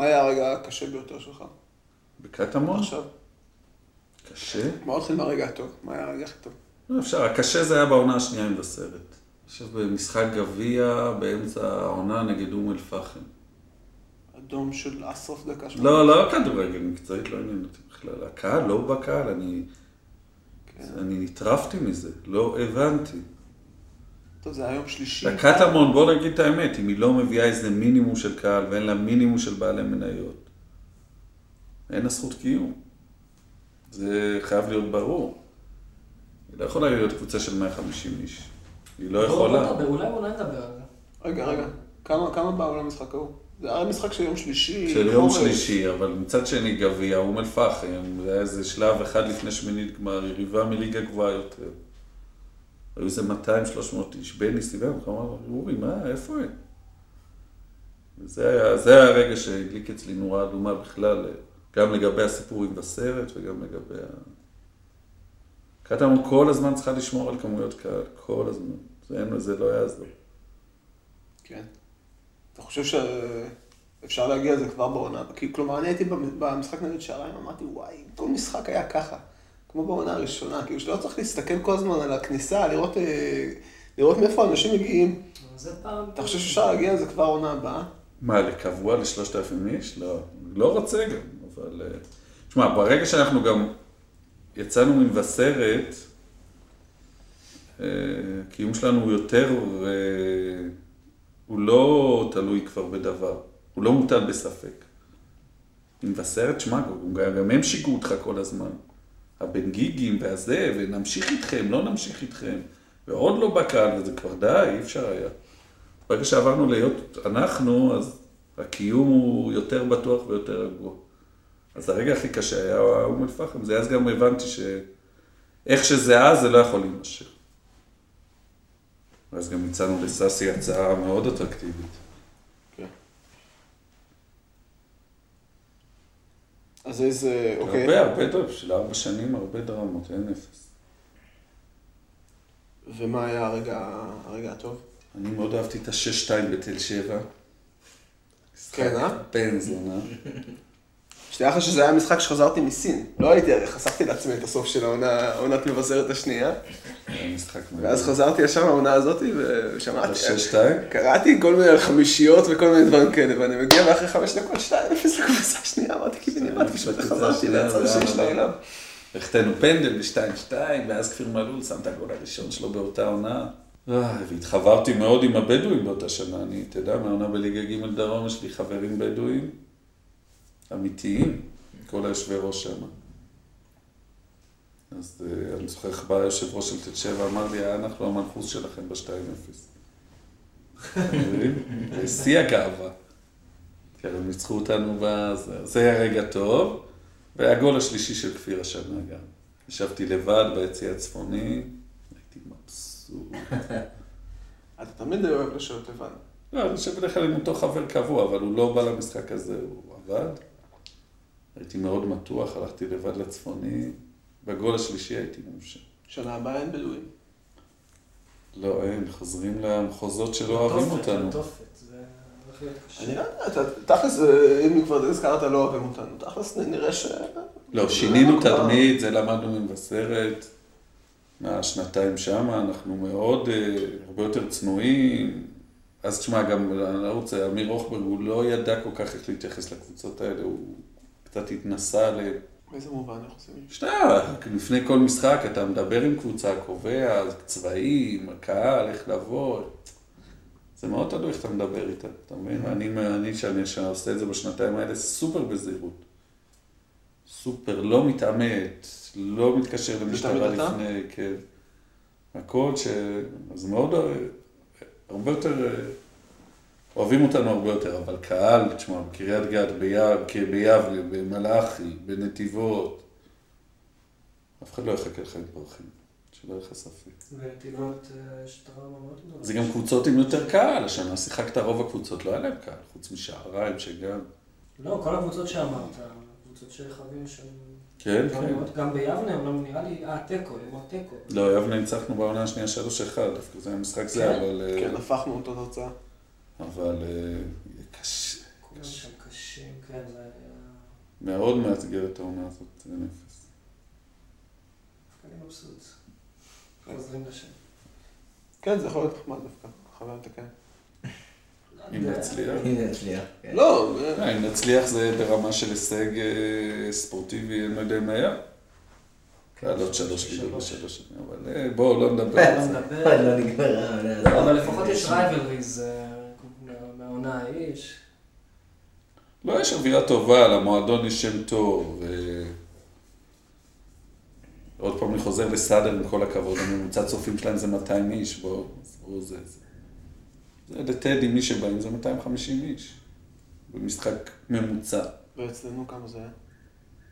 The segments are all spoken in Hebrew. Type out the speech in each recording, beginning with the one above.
מה היה הרגע הקשה ביותר שלך? בקטמון? עכשיו. קשה? בוא נתחיל מהרגע הטוב. מה היה הרגע הכי טוב? לא אפשר, הקשה זה היה בעונה השנייה עם בסרט. עכשיו במשחק גביע באמצע העונה נגד אום אל-פחם. אדום של אסרף דקה שמונה. לא, לא כדורגל מקצועית, לא עניין אותי בכלל. הקהל, לא בקהל, אני, כן. אני נטרפתי מזה, לא הבנתי. טוב, זה היה יום שלישי. הקטמון, בוא נגיד את האמת, אם היא לא מביאה איזה מינימום של קהל ואין לה מינימום של בעלי מניות, אין לה זכות קיום. זה חייב להיות ברור. היא לא יכולה להיות קבוצה של 150 איש. היא לא יכולה. אולי אולי נדבר על זה. רגע, רגע. כמה כמה באו למשחק ההוא? זה היה משחק של יום שלישי. של יום. שלישי, אבל מצד שני גביע, אום אל-פחם, זה היה איזה שלב אחד לפני שמינית גמר, יריבה מליגה גבוהה יותר. היו איזה 200-300 איש, בני סיבן, הוא אמר, אורי, מה, איפה הם? וזה היה, זה היה הרגע שהדליק אצלי נורה אדומה בכלל, גם לגבי הסיפור עם בסרט וגם לגבי ה... קטמון כל הזמן צריכה לשמור על כמויות קהל, כל הזמן. זה, אין- זה לא יעזור. כן. אתה חושב שאפשר להגיע לזה כבר בעונה? כי כלומר, אני הייתי במ- במשחק נגד שעריים, אמרתי, וואי, כל משחק היה ככה. כמו בעונה הראשונה, כאילו שלא צריך להסתכל כל הזמן על הכניסה, לראות, אה, לראות מאיפה אנשים מגיעים. אתה חושב שאפשר להגיע לזה כבר עונה הבאה? מה, לקבוע לשלושת אלפים איש? לא. לא רוצה גם, אבל... אה, תשמע, ברגע שאנחנו גם יצאנו ממבשרת, אה, הקיום שלנו הוא יותר, אה, הוא לא תלוי כבר בדבר, הוא לא מוטל בספק. ממבשרת, שמע, גם, גם הם שיגעו אותך כל הזמן. הבן גיגים והזה, ונמשיך איתכם, לא נמשיך איתכם. ועוד לא בקהל, וזה כבר די, אי אפשר היה. ברגע שעברנו להיות אנחנו, אז הקיום הוא יותר בטוח ויותר רגוע. אז הרגע הכי קשה היה אום אל-פחם, זה אז גם הבנתי שאיך שזה אז, זה לא יכול להימשך. ואז גם הצענו לסאסי הצעה מאוד אטרקטיבית. אז איזה, אוקיי. הרבה, הרבה דרמות, של ארבע שנים, הרבה דרמות, אין אפס. ומה היה הרגע, הרגע הטוב? אני מאוד אהבתי את השש-שתיים בתל שבע. כן, אה? בן זונה. שתדע לך שזה היה משחק שחזרתי מסין. לא הייתי, חסכתי לעצמי את הסוף של העונה, עונת מבשרת השנייה. ואז חזרתי ישר לעונה הזאתי ושמעתי. קראתי כל מיני חמישיות וכל מיני דברים כאלה, ואני מגיע ואחרי חמש דקות שתיים אפס לקבוצה השנייה, אמרתי קיבינימט, פשוט חזרתי לצד השני של העולם. החטאנו פנדל ב-2-2, ואז כפיר מלול שם את הגול הראשון שלו באותה עונה. אה, והתחברתי מאוד עם הבדואים באותה שנה. אני, אתה יודע, מהעונה בליגה ג' דרום יש לי חברים בדואים אמיתיים, כל היושבי ראש שם. אז אה, אני זוכר איך בא היושב ראש של תל שבע, אמר לי, "אה, אנחנו המנחוס שלכם ב-2-0. שיא הגאווה. כי הם ניצחו אותנו בזה. זה היה רגע טוב. והגול השלישי של כפיר השנה גם. ישבתי לבד ביציא הצפוני, הייתי מבסוט. אתה תמיד אוהב לשבת לבד. לא, אני יושב בדרך כלל עם אותו חבר קבוע, אבל הוא לא בא למשחק הזה, הוא עבד. הייתי מאוד מתוח, הלכתי לבד לצפוני. בגול השלישי הייתי מאושר. שנה הבאה אין בדואים. לא, אין, חוזרים למחוזות שלא אוהבים אותנו. תופת, זה הולך להיות קשה. אני לא יודע, תכלס, אה, אם כבר הזכרת לא אוהבים אותנו, תכלס נראה ש... לא, שינינו תדמית, זה למדנו ממבשרת. מהשנתיים שם, אנחנו מאוד, אה, הרבה יותר צנועים. אז תשמע, גם, אני לא רוצה, אמיר רוכברג, הוא לא ידע כל כך איך להתייחס לקבוצות האלה, הוא קצת התנסה עליהן. באיזה מובן איך עושים? שאתה, לפני כל משחק אתה מדבר עם קבוצה, קובע, צבעים, הקהל, איך לבוא. זה מאוד תלוי איך אתה מדבר איתה, אתה מבין? אני, אני שאני עושה את זה בשנתיים האלה, סופר בזהירות. סופר, לא מתעמת, לא מתקשר למשטרה? לפני, כן. הכל ש... אז מאוד, אה, הרבה יותר, אה, אוהבים אותנו הרבה יותר, אבל קהל, תשמע, בקריית גת, ביב- ביבנה, במלאכי, בנתיבות, אף אחד לא יחכה לך עם פרחים, שלא יהיה לך ספק. בנתיבות אה, יש טראומה מאוד גדולה. זה גם קבוצות עם יותר קהל, השנה שיחקת רוב הקבוצות, לא היה להם קהל, חוץ משעריים, שגם... לא, כל הקבוצות שאמרת, קבוצות שחווים שם... כן, כן. גם ביבנה, אומנם נראה לי, אה, תיקו, הם אמרו תיקו. לא, יבנה ניצחנו בעונה השנייה 3-1, דווקא זה היה משחק זה, כן? אבל... אה, כן, הפכנו אותו תוצאה. אבל אה, קשה. כולם שם קשים, כן, זה היה... מאוד מאתגר את העונה הזאת, אין אפס. אני מבסוט. חוזרים לשם. כן, זה יכול להיות נחמד דווקא, חייב לתקן. אם נצליח. אם זה יצליח. כן. לא, אה, אם נצליח זה ברמה של הישג אה, ספורטיבי, אני לא יודע אם היה. לעלות שלוש ליגות בשלוש שנים, אבל אה, בואו לא נדבר לא על זה. נדבר. לא נגמר. אבל לפחות יש rivalries מהעונה ההיא. ש- לא, יש אווירה טובה, למועדון יש שם טוב. ו- עוד פעם אני חוזר לסאדר עם כל הכבוד, הממוצע צופים שלהם זה 200 איש, בואו, עזבו זה. זה. זה לטדי, מי שבאים זה 250 איש. במשחק ממוצע. ואצלנו כמה זה היה?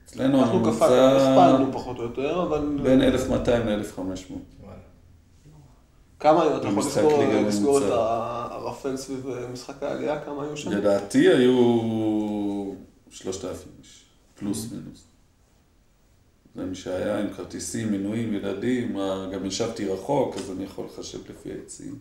אצלנו אנחנו הממוצע קפצנו, הכפלנו פחות או יותר, אבל... בין 1,200 ל-1,500. וואלה. כמה היו? אתה יכול לסגור- את ממוצע. הערפל סביב אה, משחק העלייה? כמה היו שם? לדעתי היו 3,000 איש, פלוס מינוס. זה מי שהיה עם כרטיסים, מנויים, ילדים, מה- גם ישבתי רחוק, אז אני יכול לחשב לפי היציעים.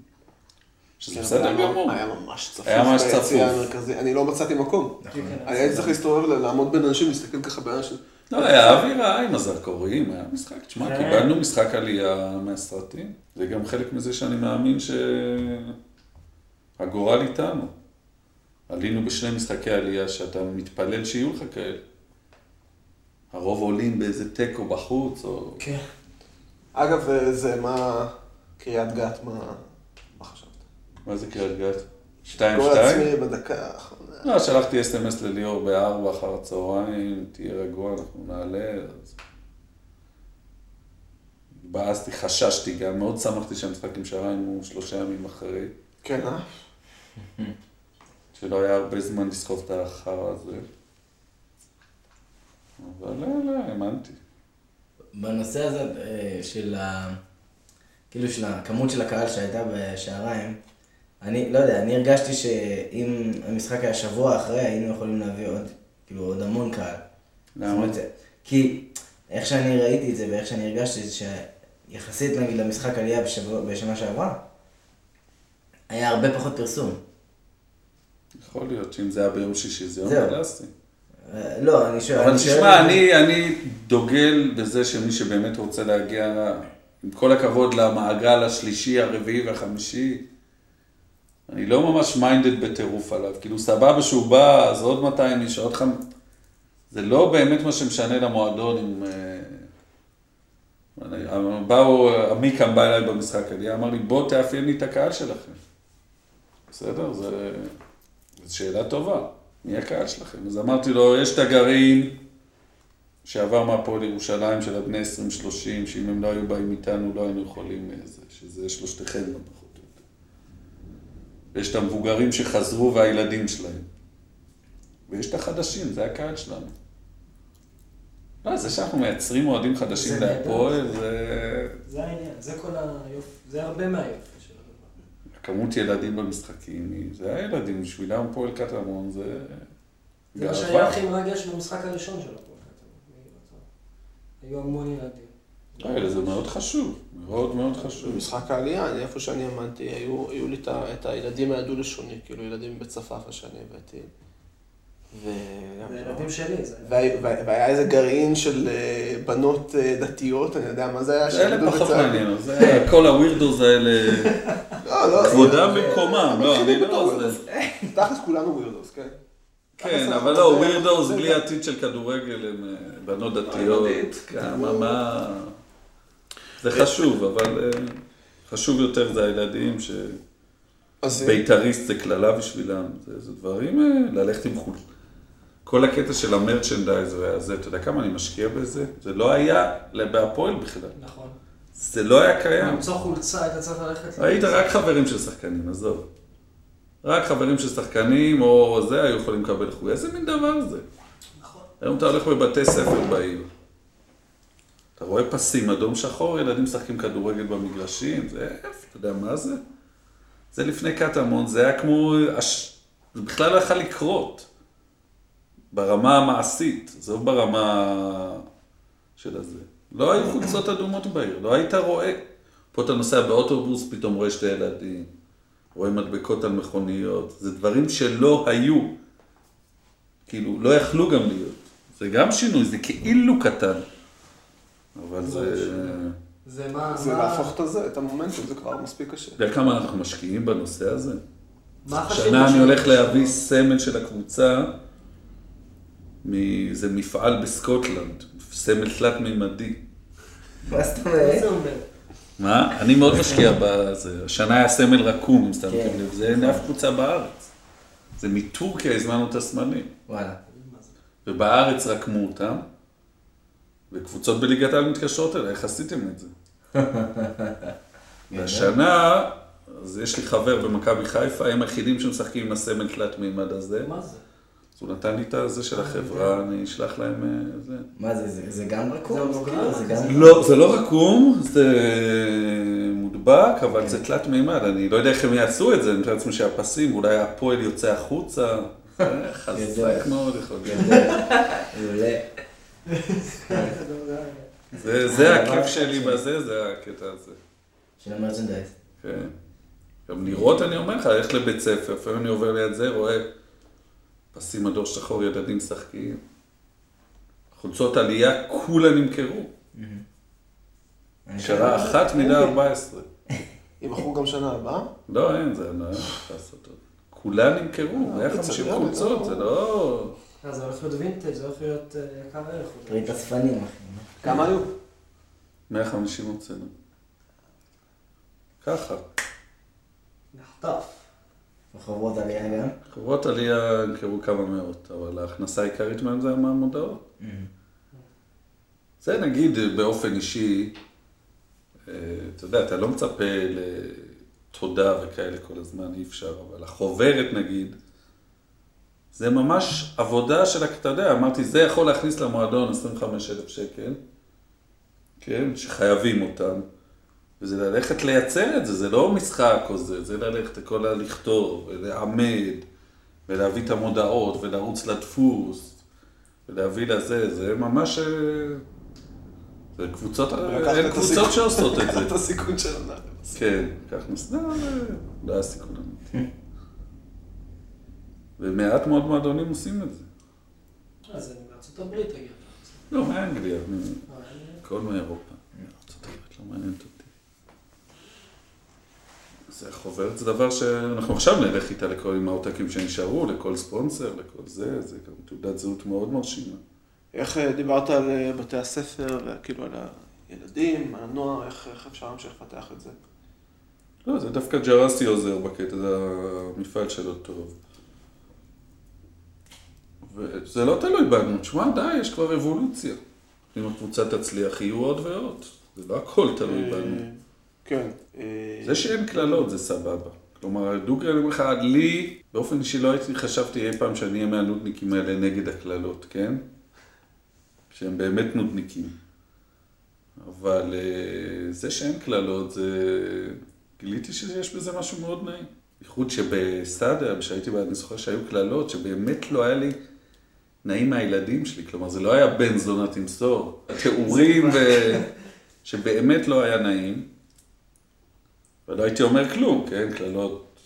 שזה כן, בסדר גמור. היה ממש צפוף היה ממש צפוף. המרכזי. אני לא מצאתי מקום. נכון. אני הייתי צריך להסתובב, לעמוד בין אנשים, להסתכל ככה באנשים. לא, היה אווירה עם הזרקורים, היה משחק. תשמע, כן. קיבלנו משחק עלייה מהסרטים. זה גם חלק מזה שאני מאמין שהגורל איתנו. עלינו בשני משחקי עלייה שאתה מתפלל שיהיו לך כאלה. הרוב עולים באיזה תיקו בחוץ, או... כן. אגב, אה, זה מה... קריית גת, מה... מה חשבת? מה זה קריית גת? שתיים גול שתיים? עצמי בדקה האחרונה. לא, שלחתי אס.אם.אס לליאור בארבע אחר הצהריים, תהיה רגוע, אנחנו נעלה. אז... התבאסתי, חששתי גם, מאוד שמחתי שהמשחק עם שריים הוא שלושה ימים אחרי, כן, אה? שלא היה הרבה זמן לסחוב את החרא הזה. אבל לא, לא, האמנתי. בנושא הזה אה, של ה... כאילו של הכמות של הקהל שהייתה בשעריים, אני לא יודע, אני הרגשתי שאם המשחק היה שבוע אחרי, היינו יכולים להביא עוד, כאילו עוד המון קהל. למה? אומרת, כי איך שאני ראיתי את זה ואיך שאני הרגשתי זה שיחסית נגיד למשחק עלייה בשבוע, בשנה שעברה, היה הרבה פחות פרסום. יכול להיות שאם זה היה ביום שישי זה יום. קלאסי. אה, לא, אני שואל... אבל אני תשמע, אני, אני דוגל בזה שמי שבאמת רוצה להגיע, עם כל הכבוד למעגל השלישי, הרביעי והחמישי, אני לא ממש מיינדד בטירוף עליו. כאילו, סבבה שהוא בא, אז עוד 200 איש, עוד חמ... זה לא באמת מה שמשנה למועדון אם... אה, אני- באו, עמיקם בא אליי במשחק עלייה, אמר לי, בוא תאפיין לי את הקהל שלכם. בסדר? זה... זו שאלה טובה. מי הקהל שלכם? אז אמרתי לו, יש את הגרעין שעבר מהפועל ירושלים של הבני 20-30, שאם הם לא היו באים איתנו לא היינו יכולים לזה, שזה שלושתכם גם פחות או יותר. ויש את המבוגרים שחזרו והילדים שלהם. ויש את החדשים, זה הקהל שלנו. לא, זה שאנחנו מייצרים אוהדים חדשים. להפועל, זה... זה העניין, זה כל היופי, זה הרבה מהיופי. כמות ילדים במשחקים, זה הילדים, בשבילם הפועל קטמון זה... זה מה. שהיה הכי מרגש במשחק הראשון של הפועל קטמון. היו המון ילדים. האלה זה מאוד חשוב, מאוד מאוד חשוב. במשחק העלייה, אני איפה שאני האמנתי, היו, היו לי את הילדים מהדו-לשוני, כאילו ילדים מבית צפאפא שאני הבאתי. וגם- זה ילדים שלי, זה... והיה- איזה גרעין של אה, בנות אה, דתיות, אני יודע מה זה היה. זה אלה פחות. מעניין, זה כל הווירדוס האלה, לא, לא. כבודם זה- במקומם, לא, אני לא... תכלס כולנו ווירדוס, כן? כן, אבל לא, ווירדוס בלי עתיד של כדורגל הם אה, בנות דתיות, כמה, מה... זה חשוב, אבל אה, חשוב יותר זה הילדים אז שבית"ריסט זה קללה בשבילם, זה זה דברים, אה, ללכת עם חול. כל הקטע של המרצ'נדייז והזה, אתה יודע כמה אני משקיע בזה? זה לא היה בהפועל בכלל, נכון. זה לא היה קיים. למצוא חולצה, היית צריך ללכת... היית רק חברים של שחקנים, עזוב. רק חברים של שחקנים או זה היו יכולים לקבל חוג. איזה מין דבר זה? נכון. היום אתה הולך בבתי ספר בעיר. אתה רואה פסים אדום שחור, ילדים משחקים כדורגל במגרשים, זה איפה, אתה יודע מה זה? זה לפני קטמון, זה היה כמו, הש... זה בכלל לא יכול לקרות. ברמה המעשית, זו ברמה של הזה. לא היו חולצות אדומות בעיר, לא היית רואה. פה אתה נוסע באוטובוס, פתאום רואה שתי ילדים, רואה מדבקות על מכוניות, זה דברים שלא היו. כאילו, לא יכלו גם להיות. זה גם שינוי, זה כאילו קטן. אבל זה... זה מה... זה להפוך את הזה, את המומנטום, זה כבר מספיק קשה. אתה יודע כמה אנחנו משקיעים בנושא הזה? השנה אני הולך להביא סמל של הקבוצה, זה מפעל בסקוטלנד, סמל תלת-מימדי. מה זאת מה אומרת? מה? אני מאוד משקיע בזה. השנה היה סמל רקום, אם סתם כן. כן. לב, זה אין אף קבוצה בארץ. זה מטורקיה הזמנו את הסמלים. וואלה. ובארץ רקמו אותם, וקבוצות בליגת העל מתקשרות אליי, איך עשיתם את זה? והשנה, אז יש לי חבר במכבי חיפה, הם היחידים שמשחקים עם הסמל תלת מימד הזה. מה זה? אז הוא נתן לי את הזה של החברה, אני אשלח להם אה, זה. מה זה, זה- זה גם רקום? זה הולוגרמה כאילו. לא, זה לא רקום, זה מודבק, אבל זה תלת מימד, אני לא יודע איך הם יעשו את זה, אני מתאר לעצמי שהפסים, אולי הפועל יוצא החוצה, אה, חזק מאוד יכול להיות. זה- זה הכיף שלי בזה, זה הקטע הזה. של המרצ'נדייז. כן. גם לראות, אני אומר לך, ללכת לבית ספר, לפעמים אני עובר ליד זה, רואה פסים אדור שחור, ילדים משחקים. חולצות עלייה, כולן נמכרו. חושב- אחת מידה 14. ימכרו גם שנה הבאה? לא, אין, זה לא יכול לעשות עוד. כולן נמכרו, אה, 150 בסדר, חולצות. זה לא... אה, זה הולך להיות וינטג', זה הולך להיות אה, יקר ערך. תראי את אספנים, אחי. כמה היו? 150 הוצאנו. ככה. נחטף. וחוברות עלייה גם. חברות עלייה נמכרו כמה מאות, אבל ההכנסה העיקרית מהם זה מהמודעות. זה נגיד באופן אישי, אה, אתה יודע, אתה לא מצפה לתודה וכאלה כל הזמן, אי אפשר, אבל החוברת נגיד, זה ממש עבודה של, אתה יודע, אמרתי, זה יכול להכניס למועדון 25,000 שקל, כן, שחייבים אותם, וזה ללכת לייצר את זה, זה לא משחק או זה, זה ללכת כל הלכתוב, ולעמד, ולהביא את המודעות, ולרוץ לדפוס, ולהביא לזה, זה ממש... אה, זה קבוצות, לקחת אין קבוצות שעושות את לקחת את זה. הסיכון של. כן, כך נסדה, לא היה סיכון אמיתי. ומעט מאוד מועדונים עושים את זה. אה, זה מארצות הברית הגיע. לא, מאנגליה, אה, הכל מאירופה. ארצות הברית לא מעניינת אותי. זה חוברת, זה דבר שאנחנו עכשיו נלך איתה לכל עם העותקים שנשארו, לכל ספונסר, לכל זה, זה גם תעודת זהות מאוד מרשימה. איך אה, דיברת על אה, בתי הספר, וכאילו על הילדים, על הנוער, איך איך אפשר להמשיך לפתח את זה? לא, זה דווקא ג'רסי עוזר בקטע, זה המפעל שלו טוב. וזה לא תלוי בנו, תשמע, די, יש כבר אבולוציה. אם הקבוצה תצליח, יהיו עוד ועוד. זה לא הכל תלוי אה, בנו. כן. אה, זה שאין קללות זה סבבה. כלומר, דוגרי, אני אומר לך, לי, באופן אישי לא הייתי, חשבתי אי פעם שאני אהיה מהנודניקים האלה נגד הקללות, כן? שהם באמת נודניקים. אבל אה, זה שאין קללות, זה... גיליתי שיש בזה משהו מאוד נעים. בייחוד שבסטאדיה, כשהייתי אני זוכר שהיו קללות, שבאמת לא היה לי נעים מהילדים שלי. כלומר, זה לא היה בן זונה תמסור. תיאורים ו... שבאמת לא היה נעים. ולא הייתי אומר כלום, כן? קללות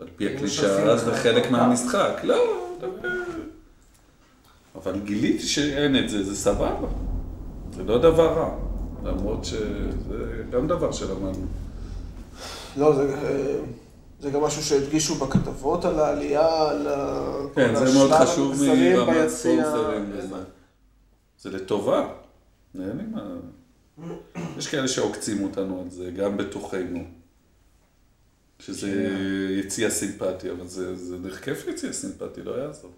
על פי הקלישאה, זה חלק מהמשחק. לא. אבל גיליתי שאין את זה, זה סבבה. זה לא דבר רע. למרות שזה גם דבר שלמדנו. לא, זה, אה, זה גם משהו שהדגישו בכתבות על העלייה, על. כן, זה מאוד חשוב מרמת. ספונסרים וזה. זה לטובה. מה... יש כאלה שעוקצים אותנו על זה, גם בתוכנו. שזה יציע סימפטי, אבל זה, זה כיף יציע סימפטי, לא יעזור.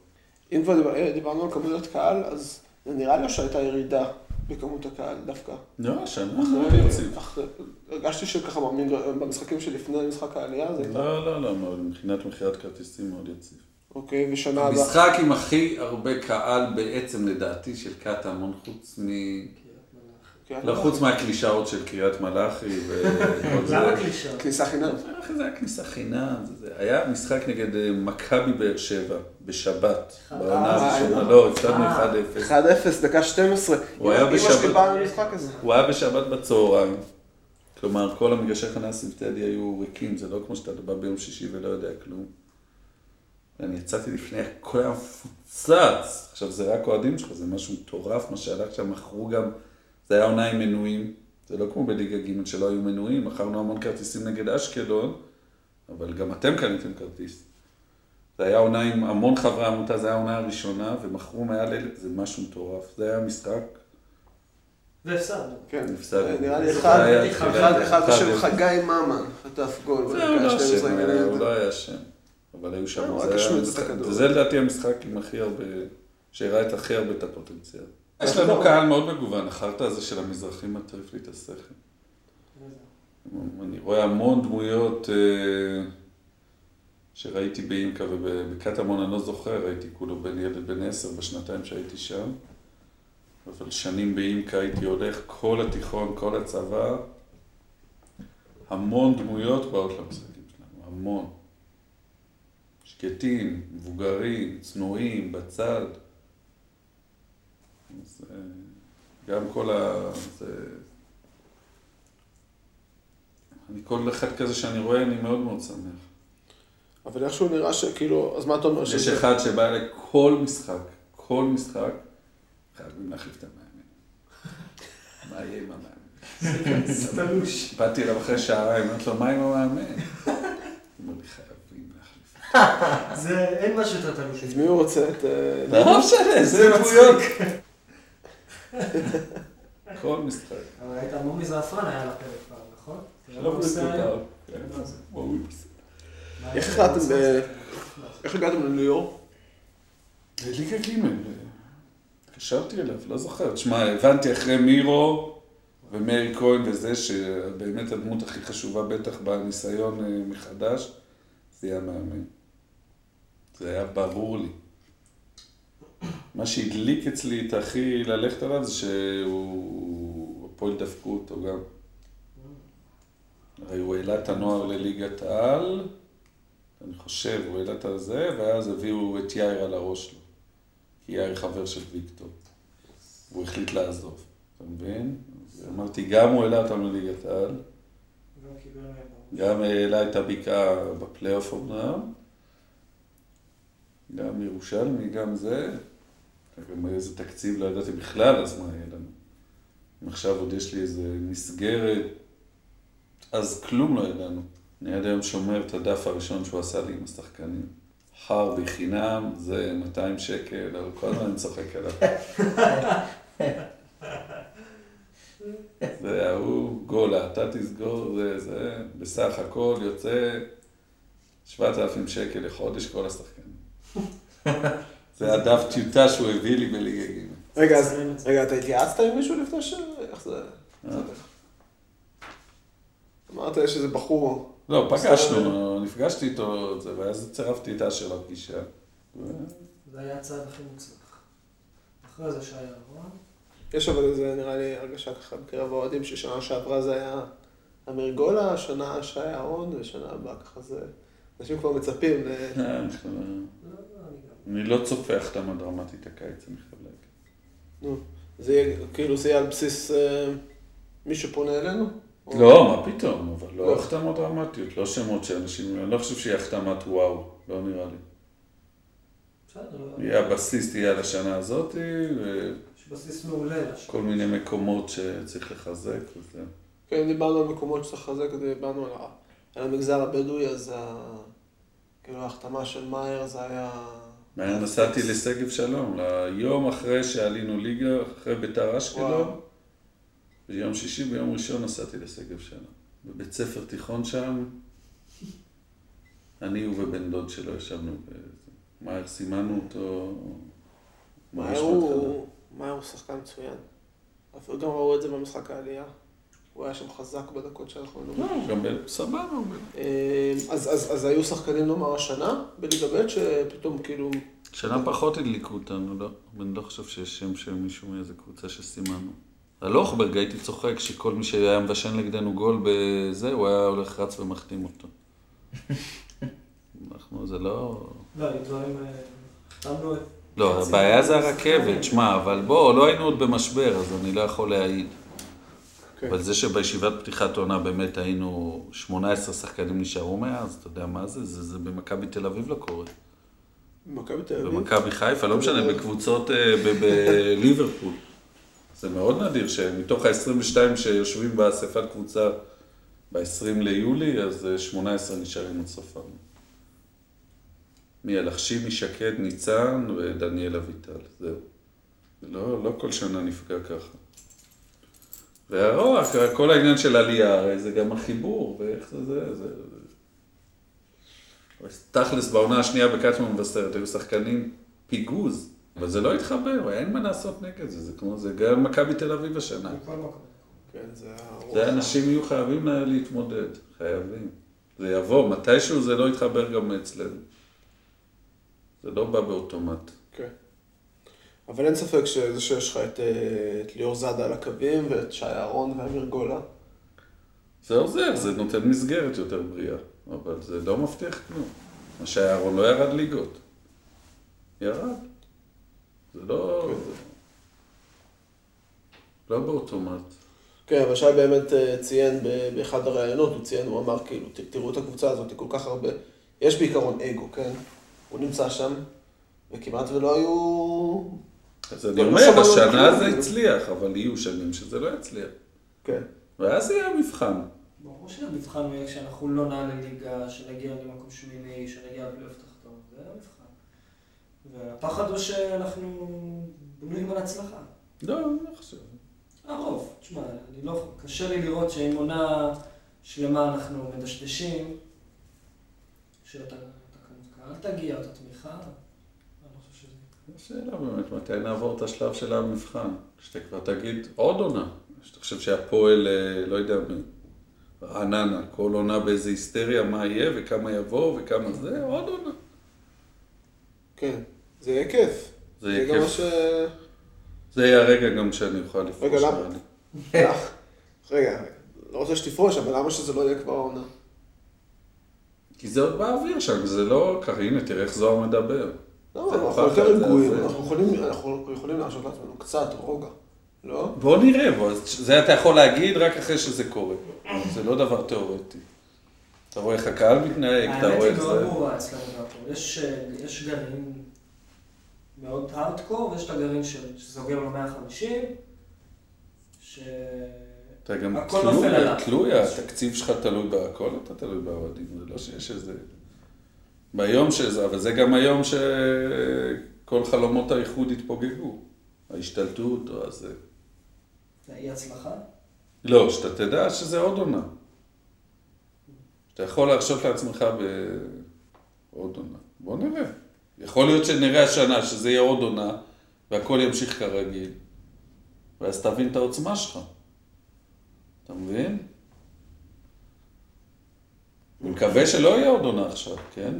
אם כבר דיבר, דיברנו על כמויות קהל, אז זה נראה לי שהייתה ירידה בכמות הקהל דווקא. לא, השנה מאוד יציב. אחרי- הרגשתי שככה במגר- במשחקים שלפני משחק העלייה, זה הייתה... לא, לא, לא, מאוד, מבחינת מכירת כרטיסים מאוד יציב. אוקיי, ושנה הבאה. המשחק עם הכי הרבה קהל בעצם לדעתי של קטמון, חוץ מ... כן. לא חוץ מהקלישאות של קריית מלאכי וכל זה. למה קלישה? כניסה חינם. אחרי זה היה כניסה חינם, זה, זה. היה משחק נגד אה, מכבי באר שבע, בשבת, בעונה אה, הראשונה, אה. לא, הפסדנו אה. 1-0. 1-0, דקה 12. הוא היה בשבת. הוא היה בשבת בצהריים, כלומר כל המגרשי חניה סינתטי היו ריקים, זה לא כמו שאתה בא ביום שישי ולא יודע כלום. ואני יצאתי לפני, הכל היה מפוצץ. עכשיו, זה רק אוהדים שלך, זה משהו מטורף, מה שהלך שם, מכרו גם, זה היה עונה עם מנויים. זה לא כמו בליגה ג' שלא היו מנויים, מכרנו המון כרטיסים נגד אשקלון, אבל גם אתם קניתם כרטיס. זה היה עונה עם המון חברי עמותה, זה היה העונה הראשונה, ומכרו מעל אלף, זה משהו מטורף. זה היה משחק, והפסדנו. כן, הפסדנו. נראה לי אחד, אחד, תחילת- אחד אחד בשם. חגי ממן חטף גול. זה בדקה הוא לא 12 אשם, הוא. לא היה אשם. אבל היו שם, הכדור. זה לדעתי המשחק עם הכי הרבה, שהראה את הכי הרבה את הפוטנציאל. יש לנו קהל מאוד מגוון, החרטא הזה של המזרחים מטריף לי את השכל. אני רואה המון דמויות אה, שראיתי באינקה ובקטמון, אני לא זוכר, הייתי כולו בן ילד בן עשר בשנתיים שהייתי שם. אבל שנים באינקה הייתי הולך כל התיכון, כל הצבא. המון דמויות באות למשחקים שלנו, המון. שקטים, מבוגרים, צנועים, בצד. אז אה, גם כל ה... זה... אני כל אחד כזה שאני רואה, אני מאוד מאוד שמח. אבל איכשהו נראה שכאילו, אז מה אתה אומר? יש שזה- אחד שבא אליי כל משחק, כל משחק, חייבים להחליף את המאמן. מה יהיה עם המאמן? באתי אליו אחרי שעריים, אמרתי לו, מה עם המאמן? הוא אומר לי, חייבים להחליף. זה, אין משהו יותר תלוש. את מי הוא רוצה? את... אה, לא משנה, זה דמויות. כל משחק. אבל היית מומי זעפרן היה על הפרק כבר, נכון? לא שלום היום. לכולם. כן, מה זה? וואו, מה איך? החלטתם? איך הגעתם לניו יורק? ליגה ג', התקשרתי אליו, לא זוכר. תשמע, הבנתי אחרי מירו ומאיר כהן וזה, שבאמת הדמות הכי חשובה בטח בניסיון אה, מחדש, זה יהיה המאמן. זה היה ברור לי. מה שהדליק אצלי את הכי ללכת עליו זה שהוא, הפועל דפקו אותו גם. הרי הוא העלה את הנוער לליגת העל, אני חושב, הוא העלה את זה, ואז הביאו את יאיר על הראש שלו. כי יאיר חבר של ויקטור. והוא החליט לעזוב, אתה מבין? אמרתי, גם הוא העלה אותנו לליגת העל. גם העלה את הבקעה בפלייאוף אמנם, גם ירושלמי, גם זה. גם איזה תקציב לא ידעתי בכלל, אז מה יהיה לנו? אם עכשיו עוד יש לי איזה מסגרת, אז כלום לא ידענו. אני עד היום שומר את הדף הראשון שהוא עשה לי עם השחקנים. חרבי חינם, זה 200 שקל, אבל כל הזמן אני צוחק עליו. זה ההוא, גולה, אתה תסגור, זה, זה, בסך הכל יוצא 7,000 שקל לחודש כל השחקנים. זה הדף טיוטה שהוא הביא לי בליגה ג'. רגע, אז רגע, אתה התייעצת עם מישהו לפני ש... איך זה... אה. אמרת יש איזה בחור... לא, פגשנו, נפגשתי איתו, זה, ואז צירפתי את אשר לפגישה. זה היה הצעד הכי מוצלח. אחרי זה שהיה אהרון. יש אבל איזה, נראה לי, הרגשה ככה בקרב האוהדים ששנה שעברה זה היה אמיר גולה, שנה שי אהרון, ושנה הבאה ככה זה... אנשים כבר מצפים ל... אה, אני לא, צופה החתמה דרמטית הקיץ, אני חייב להגיד. נו, זה יהיה, כאילו זה יהיה על בסיס אה, מי שפונה אלינו? לא, מה פתאום, אבל לא. לא החתמות דרמטיות, לא שמות שאנשים, אני לא חושב שיהיה החתמת וואו, לא נראה לי. בסדר. יהיה הבסיס תהיה על השנה הזאת, וכל יש בסיס מעולה. לשם. מיני מקומות שצריך לחזק וזה. כן, דיברנו על מקומות שצריך לחזק, דיברנו על, המגזר הבדואי, אז. כאילו ההחתמה של מאייר זה היה... אני נסעתי לשגב שלום, ליום אחרי שעלינו ליגה, אחרי ביתר אשקלון. ביום שישי, ביום ראשון נסעתי לשגב שלום. בבית ספר תיכון שם, אני ובן דוד שלו ישבנו, מאייר סימנו אותו. ממש. הוא... מאייר הוא שחקן מצוין. אפילו גם ראו את זה במשחק העלייה. הוא היה שם חזק בדקות שאנחנו היינו. לא, גם ב- סבבה. אה, אז, אז, אז היו שחקנים נאמר השנה בליגה ב' שפתאום כאילו... שנה פחות הדליקו אותנו, לא. אני לא חושב שיש שם של מישהו מאיזה קבוצה שסימנו. על אוכברג הייתי צוחק שכל מי שהיה מבשל נגדנו גול בזה, הוא היה הולך רץ ומחתים אותו. אנחנו, זה לא... לא, היו דברים... אה. לא, הבעיה זה הרכבת, שמע, אבל בוא, לא היינו עוד במשבר, אז אני לא יכול להעיד. כן. אבל זה שבישיבת פתיחת עונה באמת היינו 18 שחקנים נשארו מאז, אתה יודע מה זה? זה, זה במכבי תל אביב לא קורה. מכבי תל אביב. במכבי חיפה, לא משנה, בקבוצות אה, בליברפול. זה מאוד נדיר שמתוך ה-22 שיושבים באספת קבוצה ב-20 ליולי, אז אה, 18 נשארים עד סוף העונה. מי הלחשימי, שקד, ניצן ודניאל אביטל, זהו. לא, לא כל שנה נפגע ככה. והרוח, כל העניין של עלייה, הרי זה גם החיבור, ואיך זה זה. זה... תכלס, בעונה השנייה בקטמן מבשרת, היו שחקנים פיגוז, אבל זה לא התחבר, אין מה לעשות נגד זה, זה כמו, זה גם מכבי תל אביב השנה. כן, זה. זה אנשים יהיו חייבים לה- להתמודד, חייבים. זה יבוא, מתישהו זה לא יתחבר גם אצלנו. זה לא בא באוטומט. אבל אין ספק שזה שיש לך את, אה, את ליאור זאדה על הקווים ואת שי אהרון ואמיר גולה. זה עוזר, זה נותן מסגרת יותר בריאה, אבל זה לא מבטיח כלום. מה שאהרון לא ירד ליגות. ירד. זה לא... כן. זה... לא באוטומט. כן, אבל שי באמת אה, ציין באחד הראיונות, הוא ציין, הוא אמר כאילו, "ת- תראו את הקבוצה הזאת, כל כך הרבה, יש בעיקרון אגו, כן? הוא נמצא שם, וכמעט ולא היו... אז אני לא אומר, השנה כלום, זה. הצליח, אבל יהיו שנים שזה לא יצליח. כן. ואז יהיה המבחן. ברור שהמבחן הוא יהיה כשאנחנו לא נעלה ליגה, שנגיע למקום שמיני, שנגיע לפלייאוף תחתון, זה המבחן. והפחד הוא שאנחנו בנויים על הצלחה. לא, אני לא חושב. הרוב, תשמע, אני לא, קשה לי לראות שעם עונה שלמה אנחנו מדשדשים, כמות קהל תגיע, אותה תמיכה, אני לא חושב שזה... השאלה באמת, מתי נעבור את השלב של המבחן? שאתה כבר תגיד עוד עונה. שאתה חושב שהפועל, אה, לא יודע רעננה, כל עונה באיזה היסטריה, מה יהיה וכמה יבוא וכמה זה, עוד עונה. כן. זה יהיה כיף. זה יהיה כיף. ש... זה יהיה הרגע גם שאני אוכל לפרוש. רגע, למה? לך. רגע, לא רוצה שתפרוש, אבל למה שזה לא יהיה כבר העונה? כי זה עוד באוויר שם, זה לא הנה, תראה איך זוהר מדבר. לא, אנחנו יותר רגועים. אנחנו יכולים- אנחנו יכולים להרשות לעצמנו קצת רוגע, לא? בוא נראה, זה אתה יכול להגיד רק אחרי שזה קורה. זה לא דבר תיאורטי. אתה רואה איך הקהל מתנהג, אתה האמת רואה היא איך מאוד זה... ברורה אצלנו בהפועל. יש, אה, יש גרעין מאוד הארדקור, ויש את הגרעין שסוגר ב-150, ש... אתה גם הכל תלוי. תלוי, התקציב שלך תלוי בהכל, אתה תלוי באוהדים, זה לא שיש איזה... ביום שזה, אבל זה גם היום שכל חלומות האיחוד התפוגגו. ההשתלטות או הזה. זה אי הצלחה. לא, שאתה תדע שזה עוד עונה. שאתה יכול להרשות לעצמך בעוד עונה. בוא נראה. יכול להיות שנראה השנה שזה יהיה עוד עונה, והכל ימשיך כרגיל. ואז תבין את העוצמה שלך. אתה מבין? אני מקווה שלא יהיה עוד עונה עכשיו, כן?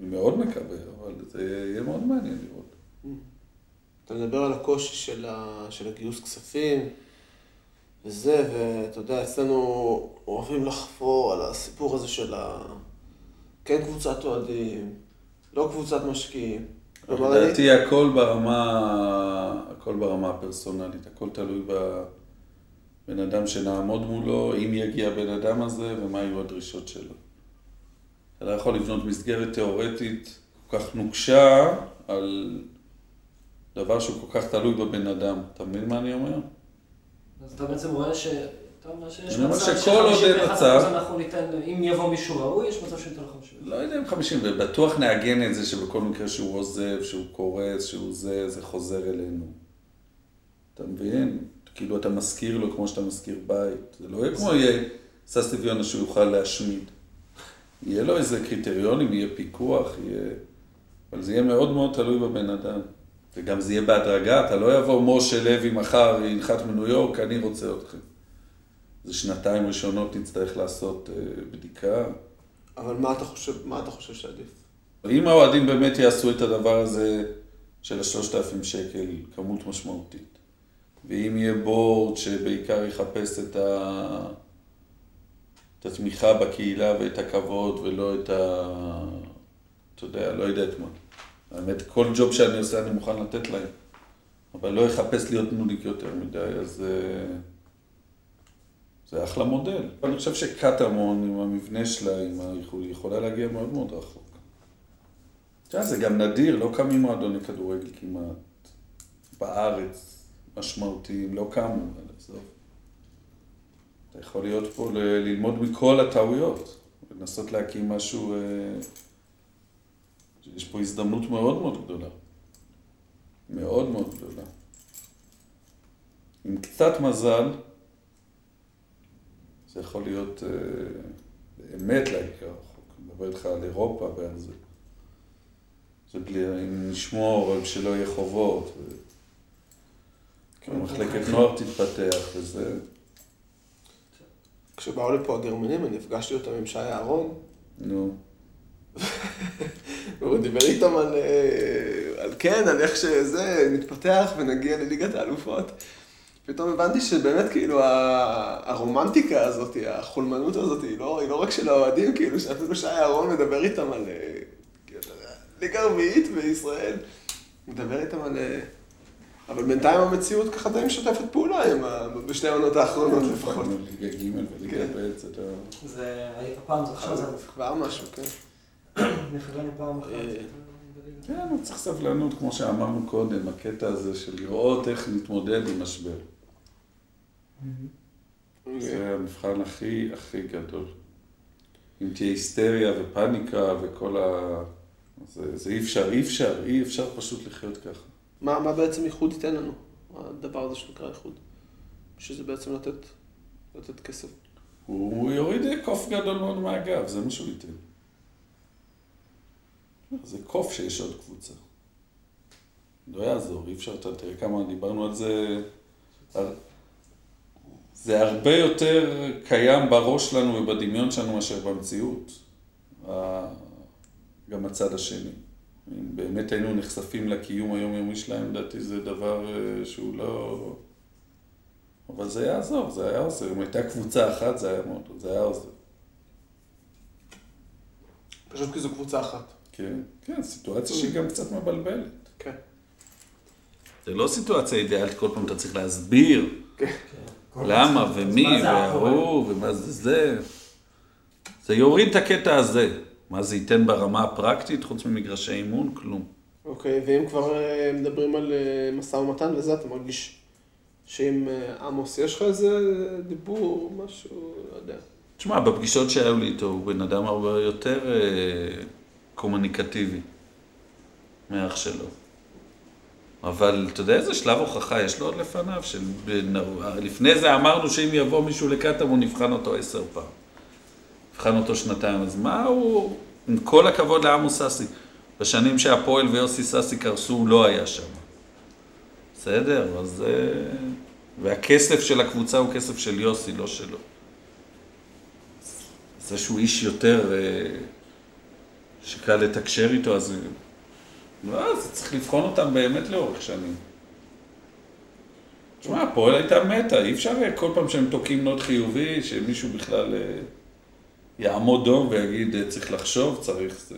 אני מאוד מקווה, אבל זה יהיה מאוד מעניין לראות. אתה מדבר על הקושי של, ה... של הגיוס כספים וזה, ואתה יודע, אצלנו אוהבים לחפור על הסיפור הזה של ה... כן קבוצת אוהדים, לא קבוצת משקיעים. כלומר, אני- לדעתי הכל ברמה, הכל ברמה הפרסונלית, הכל תלוי בבן אדם שנעמוד מולו, אם יגיע הבן אדם הזה ומה יהיו הדרישות שלו. אתה לא יכול לבנות מסגרת תיאורטית כל כך נוקשה על דבר שהוא כל כך תלוי בבן אדם. אתה מבין מה אני אומר? אז אתה בעצם רואה ש... אתה אומר שיש מצב שכל עוד אין ש-51% מצב- אנחנו ניתן, אם יבוא מישהו ראוי, יש מצב שניתן לו 50. לא יודע אם 50, ובטוח נעגן את זה שבכל מקרה שהוא עוזב, שהוא קורס, שהוא זה, זה חוזר אלינו. אתה מבין? כאילו אתה מזכיר לו כמו שאתה מזכיר בית. זה לא יהיה כמו יהיה סס טבעיון שהוא יוכל להשמיד. יהיה לו איזה קריטריונים, יהיה פיקוח, יהיה... אבל זה יהיה מאוד מאוד תלוי בבן אדם. וגם זה יהיה בהדרגה, אתה לא יבוא משה לוי מחר, ינחת מניו יורק, אני רוצה אתכם. זה שנתיים ראשונות נצטרך לעשות אה, בדיקה. אבל מה אתה חושב, מה אתה חושב שעדיף? אם האוהדים באמת יעשו את הדבר הזה של השלושת אלפים שקל, כמות משמעותית, ואם יהיה בורד שבעיקר יחפש את, ה... התמיכה בקהילה ואת הכבוד ולא את ה... אתה יודע, לא יודע את מה. האמת, כל ג'וב שאני עושה אני מוכן לתת להם, אבל לא יחפש להיות נודיק יותר מדי, אז אה, זה אחלה מודל. אני חושב שקטמון עם המבנה שלה, עם האיחוד, יכולה להגיע מאוד מאוד רחוק. אתה יודע, זה גם נדיר, לא קמים מועדוני כדורגל כמעט. בארץ, משמעותיים, לא קמו, עזוב. אתה יכול להיות פה ל- ללמוד מכל הטעויות, לנסות להקים משהו, אה, יש פה הזדמנות מאוד מאוד גדולה. מאוד מאוד גדולה. עם קצת מזל, זה יכול להיות אה, באמת להגיע רחוק. אני מדבר איתך על אירופה ועל זה. זה בלי, אם נשמור על שלא יהיה חובות, כן, ומחלקת נוער תתפתח וזה. כשבאו לפה הגרמנים, אני נפגשתי אותם עם שי אהרון, נו, והוא דיבר איתם על, אה, על כן, על איך שזה מתפתח ונגיע לליגת האלופות. פתאום הבנתי שבאמת כאילו הרומנטיקה הזאת, החולמנות הזאת, היא לא, היא לא רק של האוהדים, כאילו שאפילו שי אהרון מדבר איתם על אה, ליגה רביעית בישראל. מדבר איתם על... אה, אבל בינתיים המציאות ככה די משתפת פעולה עם ה... בשתי העונות האחרונות לפחות. ליגה ג' וליגה כן. ב', זה לא... זה, הפעם זה עכשיו זה כבר משהו, כן. נכנסנו פעם אחת. אה, כן, הוא צריך סבלנות, כמו שאמרנו קודם, הקטע הזה של לראות איך נתמודד עם משבר. זה המבחן הכי הכי גדול. אם תהיה היסטריה ופניקה וכל ה... זה, זה אי אפשר, אי אפשר, אי אפשר פשוט לחיות ככה. מה, מה בעצם איחוד ייתן לנו, הדבר הזה שנקרא איחוד? שזה בעצם לתת, לתת כסף. הוא, יוריד קוף גדול מאוד מהגב, זה מה שהוא ייתן. זה קוף שיש עוד קבוצה. לא יעזור, אי אפשר, אתה תראה כמה דיברנו על זה. זה הרבה יותר קיים בראש שלנו ובדמיון שלנו מאשר במציאות. גם הצד השני. אם באמת היינו נחשפים לקיום היומיומי שלהם, לדעתי זה דבר אה, שהוא לא... אבל זה יעזור, זה היה עוזר. אם הייתה קבוצה אחת, זה היה מאוד, זה היה עוזר. פשוט כי זו קבוצה אחת. כן, כן, סיטואציה שהיא גם קצת מבלבלת. כן. זה לא סיטואציה אידיאלית, כל פעם אתה צריך להסביר כן. למה ומי? וההוא ומה זה זה. זה יוריד את הקטע הזה. מה זה ייתן ברמה הפרקטית, חוץ ממגרשי אימון? כלום. אוקיי, ואם כבר אה, מדברים על אה, משא ומתן וזה, אתה מרגיש שעם אה, עמוס יש לך איזה דיבור, משהו, לא יודע. תשמע, בפגישות שהיו לי איתו, הוא בן אדם הרבה יותר אה, קומוניקטיבי מאח שלו. אבל אתה יודע איזה שלב הוכחה יש לו עוד לפניו? של... לפני זה אמרנו שאם יבוא מישהו לקטמון, נבחן אותו עשר פעם. נבחן אותו שנתיים, אז מה הוא... עם כל הכבוד לעמוס סאסי, בשנים שהפועל ויוסי סאסי קרסו, הוא לא היה שם. בסדר, אז... אה, והכסף של הקבוצה הוא כסף של יוסי, לא שלו. זה שהוא איש יותר אה, שקל לתקשר איתו, אז לא, אז צריך לבחון אותם באמת לאורך שנים. תשמע, הפועל הייתה מתה, אי אפשר כל פעם שהם תוקעים נוט חיובי, שמישהו בכלל יעמוד דום ויגיד, אה, צריך לחשוב, צריך זה.